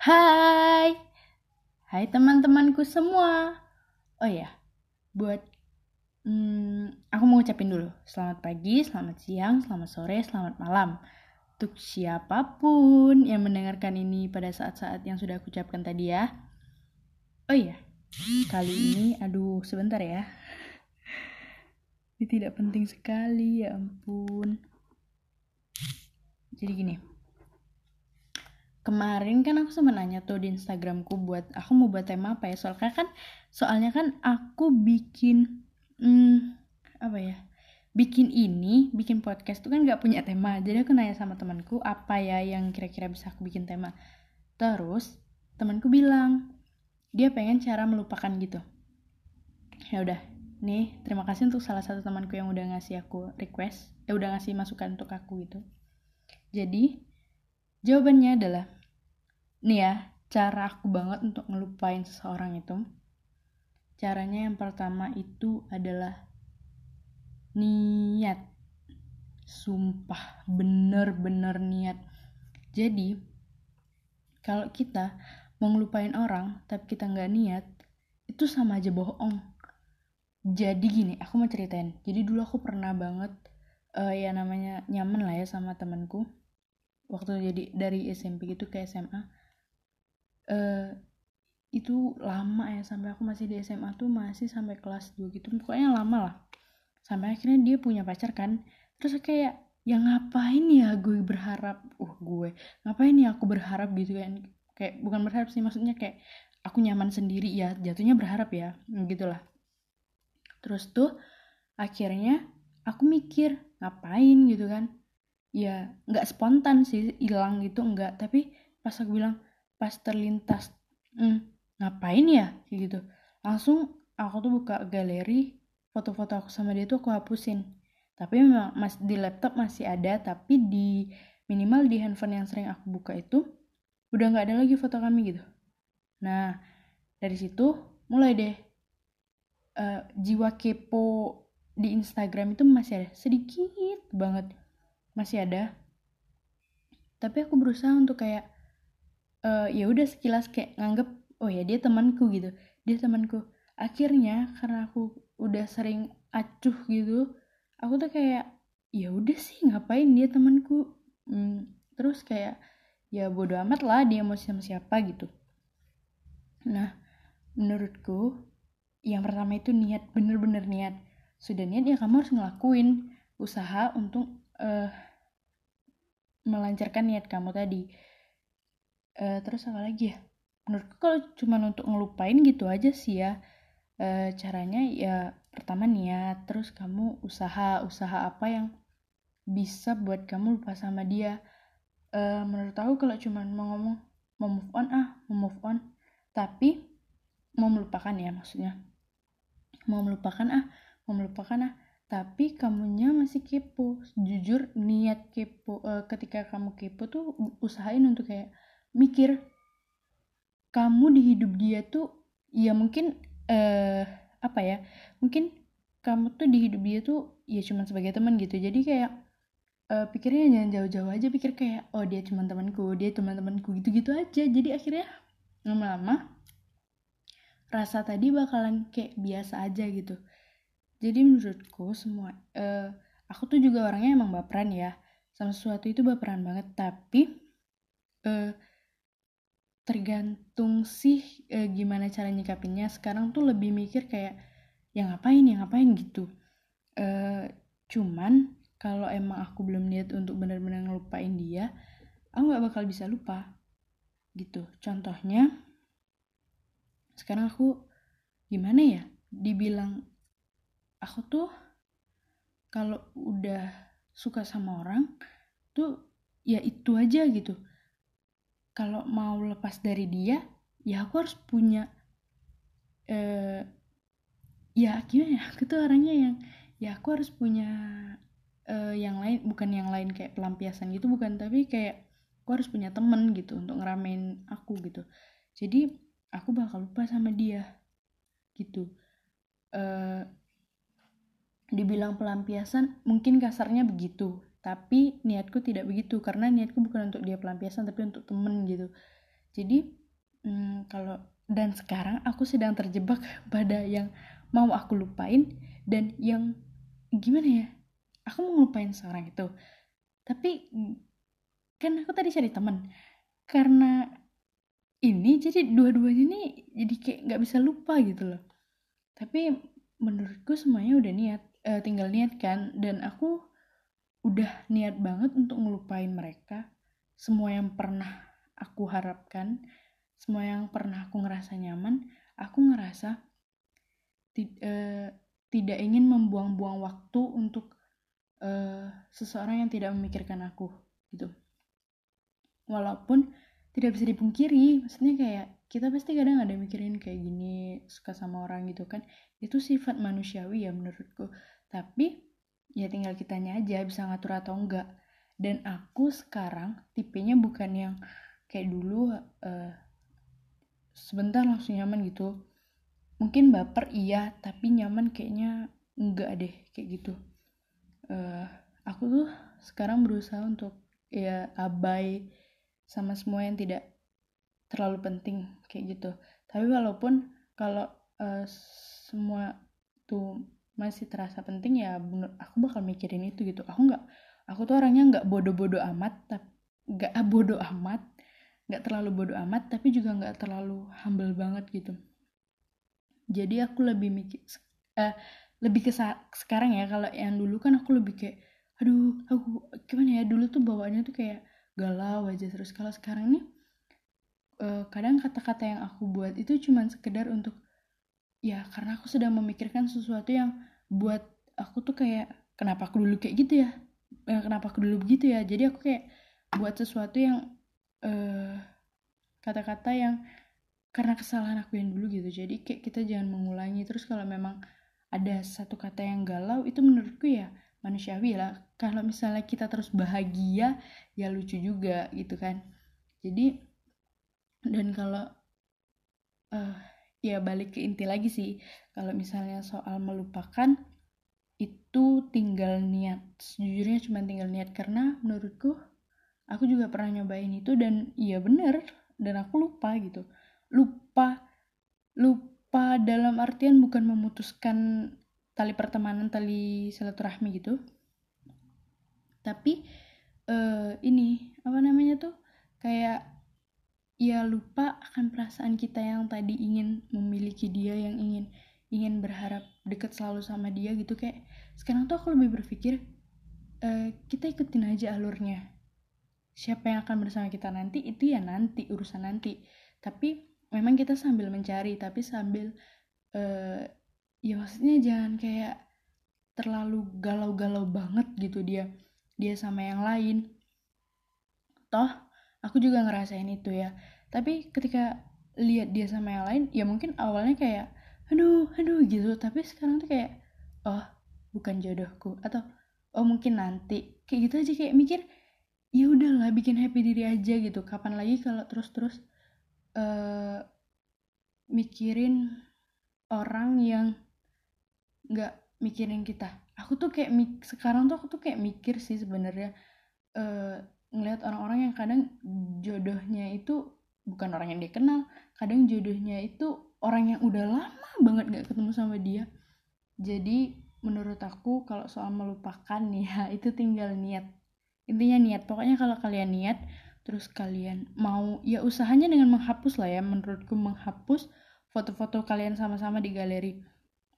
Hai, hai teman-temanku semua. Oh ya, buat hmm, aku mau ucapin dulu selamat pagi, selamat siang, selamat sore, selamat malam untuk siapa pun yang mendengarkan ini pada saat-saat yang sudah aku ucapkan tadi ya. Oh iya, kali ini, aduh sebentar ya. Ini tidak penting sekali, ya ampun. Jadi gini, kemarin kan aku sempat nanya tuh di Instagramku buat aku mau buat tema apa ya? Soalnya kan soalnya kan aku bikin hmm, apa ya? Bikin ini bikin podcast tuh kan nggak punya tema. Jadi aku nanya sama temanku apa ya yang kira-kira bisa aku bikin tema? Terus temanku bilang dia pengen cara melupakan gitu. Ya udah nih terima kasih untuk salah satu temanku yang udah ngasih aku request eh udah ngasih masukan untuk aku gitu. Jadi Jawabannya adalah, nih ya, cara aku banget untuk ngelupain seseorang itu. Caranya yang pertama itu adalah niat. Sumpah, bener-bener niat. Jadi, kalau kita mau ngelupain orang, tapi kita nggak niat, itu sama aja bohong. Jadi gini, aku mau ceritain. Jadi dulu aku pernah banget, uh, ya namanya nyaman lah ya sama temanku waktu jadi dari SMP gitu ke SMA uh, itu lama ya sampai aku masih di SMA tuh masih sampai kelas 2 gitu. Pokoknya lama lah. Sampai akhirnya dia punya pacar kan. Terus kayak ya ngapain ya gue berharap? Uh gue. Ngapain ya aku berharap? Gitu kan. Kayak bukan berharap sih maksudnya kayak aku nyaman sendiri ya jatuhnya berharap ya. Gitulah. Terus tuh akhirnya aku mikir ngapain? Gitu kan. Ya nggak spontan sih hilang gitu enggak tapi pas aku bilang pas terlintas. Hmm, ngapain ya? Gitu. Langsung aku tuh buka galeri foto-foto aku sama dia tuh aku hapusin. Tapi memang mas di laptop masih ada tapi di minimal di handphone yang sering aku buka itu udah nggak ada lagi foto kami gitu. Nah dari situ mulai deh uh, jiwa kepo di Instagram itu masih ada. Sedikit banget masih ada. Tapi aku berusaha untuk kayak uh, ya udah sekilas kayak nganggep oh ya dia temanku gitu. Dia temanku. Akhirnya karena aku udah sering acuh gitu aku tuh kayak ya udah sih ngapain dia temanku? Hmm, terus kayak ya bodo amat lah dia mau sama siapa gitu. Nah menurutku yang pertama itu niat bener-bener niat. Sudah niat ya kamu harus ngelakuin usaha untuk uh, melancarkan niat kamu tadi uh, terus apa lagi ya? Menurutku kalau cuma untuk ngelupain gitu aja sih ya. Uh, caranya ya pertama niat terus kamu usaha usaha apa yang bisa buat kamu lupa sama dia. Uh, menurut aku kalau cuma mau ngomong mau move on ah mau move on. Tapi mau melupakan ya maksudnya. Mau melupakan ah mau melupakan ah. Tapi kamunya masih kepo. Jujur niat kepo uh, ketika kamu kepo tuh usahain untuk kayak mikir kamu di hidup dia tuh ya mungkin uh, apa ya mungkin kamu tuh di hidup dia tuh ya cuma sebagai teman gitu. Jadi kayak uh, pikirnya jangan jauh-jauh aja pikir kayak oh dia cuma temanku dia teman-temanku gitu-gitu aja. Jadi akhirnya lama-lama rasa tadi bakalan kayak biasa aja gitu. Jadi menurutku semua uh, aku tuh juga orangnya emang baperan ya. Sama sesuatu itu baperan banget. Tapi uh, tergantung sih uh, gimana cara nyikapinnya. Sekarang tuh lebih mikir kayak yang ngapain yang ngapain gitu. Uh, cuman kalau emang aku belum niat untuk benar-benar ngelupain dia aku nggak bakal bisa lupa gitu. Contohnya sekarang aku gimana ya? Dibilang aku tuh kalau udah suka sama orang tuh ya itu aja gitu kalau mau lepas dari dia ya aku harus punya eh ya gimana ya? Aku tuh orangnya yang ya aku harus punya eh, yang lain bukan yang lain kayak pelampiasan gitu bukan tapi kayak aku harus punya temen gitu untuk ngeramein aku gitu. Jadi aku bakal lupa sama dia gitu. Eh dibilang pelampiasan mungkin kasarnya begitu tapi niatku tidak begitu karena niatku bukan untuk dia pelampiasan tapi untuk temen gitu. Jadi hmm, kalau dan sekarang aku sedang terjebak pada yang mau aku lupain dan yang gimana ya aku mau ngelupain seorang itu. Tapi kan aku tadi cari teman karena ini jadi dua-duanya nih jadi kayak nggak bisa lupa gitu loh. Tapi menurutku semuanya udah niat uh, tinggal niat kan dan aku udah niat banget untuk ngelupain mereka. Semua yang pernah aku harapkan semua yang pernah aku ngerasa nyaman aku ngerasa uh, tidak ingin membuang-buang waktu untuk uh, seseorang yang tidak memikirkan aku gitu. Walaupun tidak bisa dipungkiri maksudnya kayak kita pasti kadang ada mikirin kayak gini suka sama orang gitu kan. Itu sifat manusiawi ya menurutku. Tapi ya tinggal kitanya aja bisa ngatur atau enggak. Dan aku sekarang tipenya bukan yang kayak dulu uh, sebentar langsung nyaman gitu. Mungkin baper iya tapi nyaman kayaknya enggak deh kayak gitu. Uh, aku tuh sekarang berusaha untuk ya abai sama semua yang tidak terlalu penting kayak gitu. Tapi walaupun kalau uh, semua tuh masih terasa penting ya aku bakal mikirin itu gitu. Aku nggak aku tuh orangnya nggak bodoh-bodoh amat tapi nggak bodoh amat nggak terlalu bodoh amat tapi juga nggak terlalu humble banget gitu. Jadi aku lebih mikir uh, lebih ke sekarang ya kalau yang dulu kan aku lebih kayak aduh aku gimana ya? Dulu tuh bawaannya tuh kayak galau aja terus kalau sekarang nih uh, kadang kata-kata yang aku buat itu cuman sekedar untuk ya karena aku sedang memikirkan sesuatu yang buat aku tuh kayak kenapa aku dulu kayak gitu ya? Eh, kenapa aku dulu begitu ya? Jadi aku kayak buat sesuatu yang eh, kata-kata yang karena kesalahan aku yang dulu gitu. Jadi kayak kita jangan mengulangi. Terus kalau memang ada satu kata yang galau itu menurutku ya manusiawi lah. Kalau misalnya kita terus bahagia ya lucu juga gitu kan. Jadi dan kalau uh, ya balik ke inti lagi sih. Kalau misalnya soal melupakan itu tinggal niat. Sejujurnya cuma tinggal niat. Karena menurutku aku juga pernah nyobain itu dan iya bener dan aku lupa gitu. Lupa lupa dalam artian bukan memutuskan tali pertemanan tali silaturahmi gitu. Tapi uh, ini apa namanya tuh? Kayak ya lupa akan perasaan kita yang tadi ingin memiliki dia yang ingin ingin berharap deket selalu sama dia gitu kayak sekarang tuh aku lebih berpikir uh, kita ikutin aja alurnya. Siapa yang akan bersama kita nanti itu ya nanti urusan nanti. Tapi memang kita sambil mencari tapi sambil uh, ya maksudnya jangan kayak terlalu galau-galau banget gitu dia dia sama yang lain. Toh aku juga ngerasain itu ya. Tapi ketika lihat dia sama yang lain ya mungkin awalnya kayak aduh aduh gitu. Tapi sekarang tuh kayak oh bukan jodohku. Atau oh mungkin nanti. Kayak gitu aja kayak mikir ya udahlah bikin happy diri aja gitu. Kapan lagi kalau terus-terus uh, mikirin orang yang nggak mikirin kita. Aku tuh kayak sekarang tuh aku tuh kayak mikir sih sebenarnya uh, ngelihat orang-orang yang kadang jodohnya itu bukan orang yang dia kenal kadang jodohnya itu orang yang udah lama banget gak ketemu sama dia. Jadi menurut aku kalau soal melupakan ya itu tinggal niat. Intinya niat. Pokoknya kalau kalian niat terus kalian mau ya usahanya dengan menghapus lah ya. Menurutku menghapus foto-foto kalian sama-sama di galeri.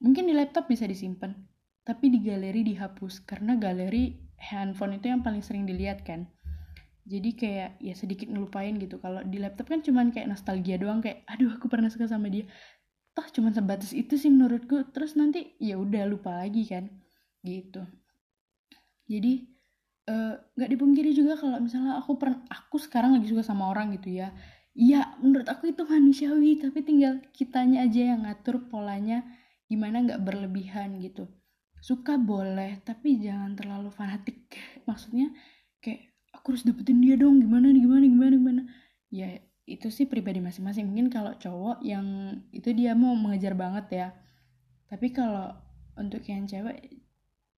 Mungkin di laptop bisa disimpan tapi di galeri dihapus. Karena galeri handphone itu yang paling sering dilihat kan jadi kayak ya sedikit ngelupain gitu. Kalau di laptop kan cuman kayak nostalgia doang kayak aduh aku pernah suka sama dia. Toh cuman sebatas itu sih menurutku. Terus nanti ya udah lupa lagi kan. Gitu. Jadi eh, nggak uh, dipungkiri juga kalau misalnya aku pernah aku sekarang lagi suka sama orang gitu ya. Iya menurut aku itu manusiawi tapi tinggal kitanya aja yang ngatur polanya gimana nggak berlebihan gitu. Suka boleh tapi jangan terlalu fanatik. Maksudnya kayak aku harus dapetin dia dong gimana nih gimana gimana gimana. Ya itu sih pribadi masing-masing. Mungkin kalau cowok yang itu dia mau mengejar banget ya. Tapi kalau untuk yang cewek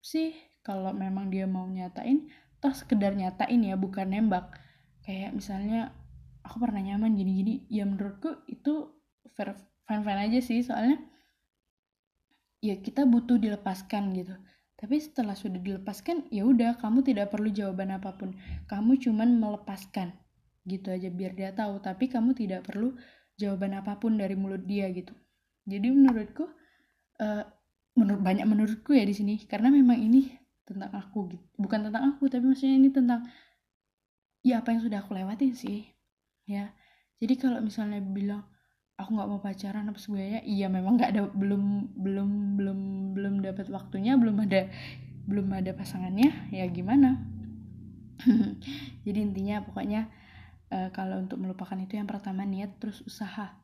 sih kalau memang dia mau nyatain toh sekedar nyatain ya bukan nembak. Kayak misalnya aku pernah nyaman gini-gini. Ya menurutku itu fine fine aja sih. Soalnya ya kita butuh dilepaskan gitu tapi setelah sudah dilepaskan ya udah kamu tidak perlu jawaban apa pun. Kamu cuman melepaskan gitu aja biar dia tahu. Tapi kamu tidak perlu jawaban apa pun dari mulut dia gitu. Jadi menurutku uh, menurut banyak menurutku ya di sini. Karena memang ini tentang aku gitu bukan tentang aku tapi maksudnya ini tentang ya apa yang sudah aku lewatin sih ya. Jadi kalau misalnya bilang aku nggak mau pacaran apa sebagainya iya memang nggak ada belum belum belum belum dapat waktunya belum ada belum ada pasangannya ya gimana? Jadi intinya pokoknya uh, kalau untuk melupakan itu yang pertama niat terus usaha.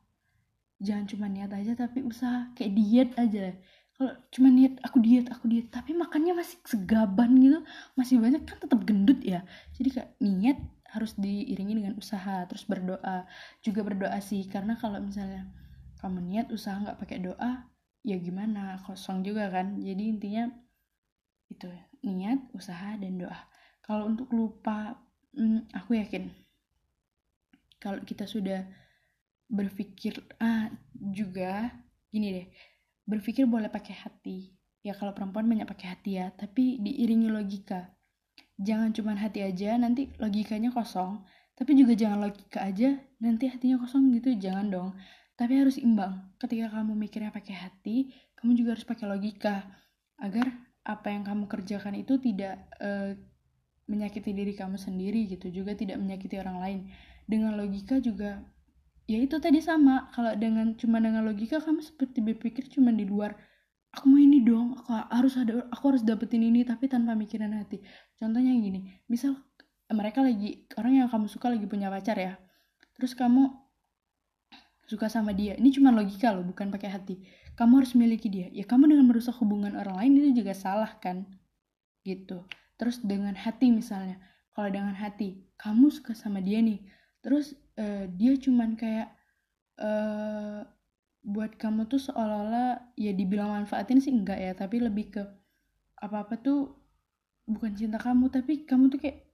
Jangan cuma niat aja tapi usaha kayak diet aja. Kalau cuma niat aku diet aku diet tapi makannya masih segaban gitu masih banyak kan tetap gendut ya. Jadi kayak niat harus diiringi dengan usaha terus berdoa juga berdoa sih. Karena kalau misalnya kamu niat usaha nggak pakai doa ya gimana? Kosong juga kan? Jadi intinya itu niat usaha dan doa. Kalau untuk lupa hmm, aku yakin kalau kita sudah berpikir ah juga gini deh berpikir boleh pakai hati. Ya kalau perempuan banyak pakai hati ya tapi diiringi logika jangan cuma hati aja nanti logikanya kosong. Tapi juga jangan logika aja nanti hatinya kosong gitu. Jangan dong. Tapi harus imbang. Ketika kamu mikirnya pakai hati kamu juga harus pakai logika. Agar apa yang kamu kerjakan itu tidak uh, menyakiti diri kamu sendiri gitu. Juga tidak menyakiti orang lain. Dengan logika juga ya itu tadi sama. Kalau dengan cuma dengan logika kamu seperti berpikir cuma di luar aku mau ini dong aku harus ada aku harus dapetin ini tapi tanpa mikirin hati. Contohnya gini misal mereka lagi orang yang kamu suka lagi punya pacar ya terus kamu suka sama dia. Ini cuma logika loh bukan pakai hati. Kamu harus miliki dia. Ya kamu dengan merusak hubungan orang lain itu juga salah kan? Gitu. Terus dengan hati misalnya. Kalau dengan hati kamu suka sama dia nih terus uh, dia cuman kayak uh, buat kamu tuh seolah-olah ya dibilang manfaatin sih enggak ya tapi lebih ke apa-apa tuh bukan cinta kamu tapi kamu tuh kayak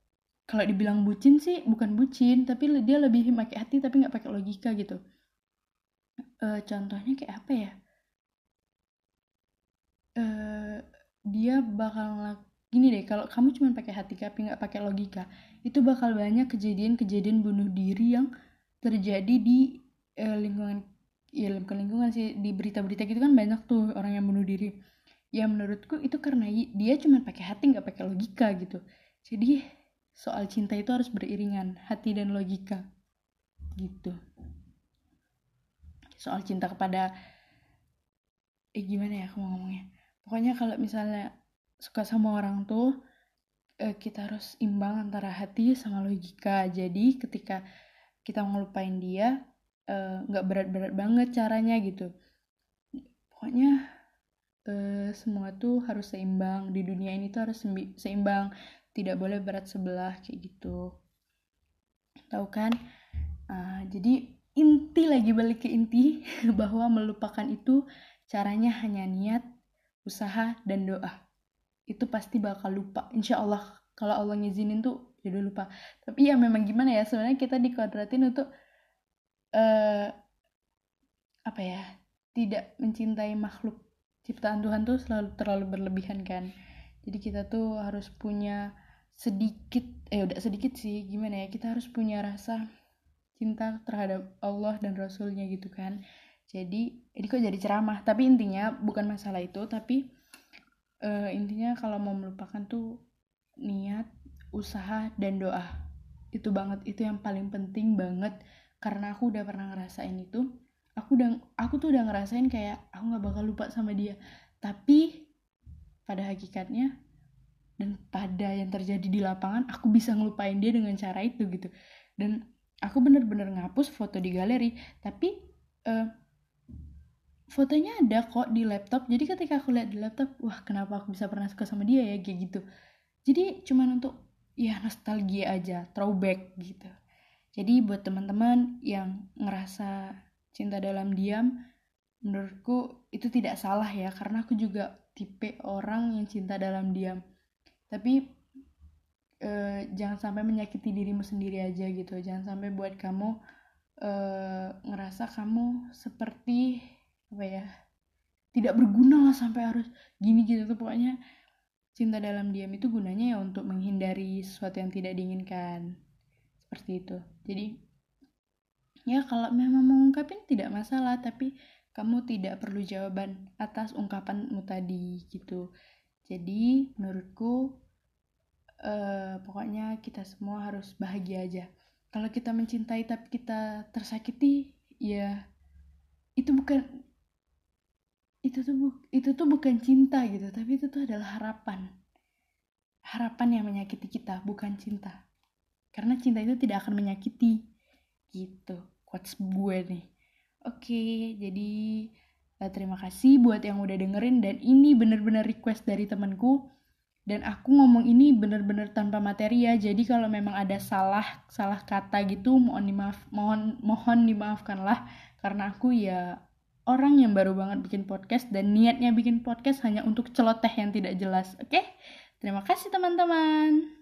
kalau dibilang bucin sih bukan bucin tapi dia lebih pakai hati tapi nggak pakai logika gitu. Uh, contohnya kayak apa ya? Uh, dia bakal gini deh kalau kamu cuma pakai hati tapi nggak pakai logika itu bakal banyak kejadian-kejadian bunuh diri yang terjadi di eh, lingkungan ya bukan lingkungan sih di berita-berita gitu kan banyak tuh orang yang bunuh diri. Ya menurutku itu karena dia cuma pakai hati nggak pakai logika gitu. Jadi soal cinta itu harus beriringan hati dan logika. Gitu. Soal cinta kepada eh gimana ya aku mau ngomongnya? Pokoknya kalau misalnya suka sama orang tuh uh, kita harus imbang antara hati sama logika. Jadi ketika kita ngelupain dia eh, nggak uh, berat-berat banget caranya gitu. Pokoknya uh, semua tuh harus seimbang. Di dunia ini tuh harus seimbang. Tidak boleh berat sebelah kayak gitu. Tahu kan? Uh, jadi inti lagi balik ke inti bahwa melupakan itu caranya hanya niat usaha dan doa. Itu pasti bakal lupa. Insya Allah kalau Allah ngizinin tuh ya udah lupa. Tapi ya memang gimana ya sebenarnya kita dikuadratin untuk uh, apa ya tidak mencintai makhluk ciptaan Tuhan tuh selalu terlalu berlebihan kan. Jadi kita tuh harus punya sedikit eh udah sedikit sih gimana ya kita harus punya rasa cinta terhadap Allah dan Rasulnya gitu kan. Jadi ini kok jadi ceramah tapi intinya bukan masalah itu tapi uh, intinya kalau mau melupakan tuh niat usaha dan doa. Itu banget itu yang paling penting banget karena aku udah pernah ngerasain itu aku udah aku tuh udah ngerasain kayak aku nggak bakal lupa sama dia. Tapi pada hakikatnya dan pada yang terjadi di lapangan aku bisa ngelupain dia dengan cara itu gitu. Dan aku bener-bener ngapus foto di galeri tapi uh, fotonya ada kok di laptop. Jadi ketika aku lihat di laptop wah kenapa aku bisa pernah suka sama dia ya? Kayak gitu. Jadi cuman untuk ya nostalgia aja throwback gitu jadi buat teman-teman yang ngerasa cinta dalam diam menurutku itu tidak salah ya karena aku juga tipe orang yang cinta dalam diam. Tapi uh, jangan sampai menyakiti dirimu sendiri aja gitu. Jangan sampai buat kamu uh, ngerasa kamu seperti apa ya tidak berguna lah sampai harus gini gitu. Tuh pokoknya cinta dalam diam itu gunanya ya untuk menghindari sesuatu yang tidak diinginkan seperti itu. Jadi ya kalau memang mengungkapin tidak masalah tapi kamu tidak perlu jawaban atas ungkapanmu tadi gitu. Jadi menurutku uh, pokoknya kita semua harus bahagia aja. Kalau kita mencintai tapi kita tersakiti ya itu bukan itu tuh bu, itu tuh bukan cinta gitu tapi itu tuh adalah harapan. Harapan yang menyakiti kita bukan cinta karena cinta itu tidak akan menyakiti. Gitu. Quotes gue nih. Oke jadi uh, terima kasih buat yang udah dengerin dan ini bener-bener request dari temanku. Dan aku ngomong ini bener-bener tanpa materi ya. Jadi kalau memang ada salah salah kata gitu mohon dimaaf mohon mohon dimaafkanlah. Karena aku ya orang yang baru banget bikin podcast dan niatnya bikin podcast hanya untuk celoteh yang tidak jelas. Oke? Okay? terima kasih teman-teman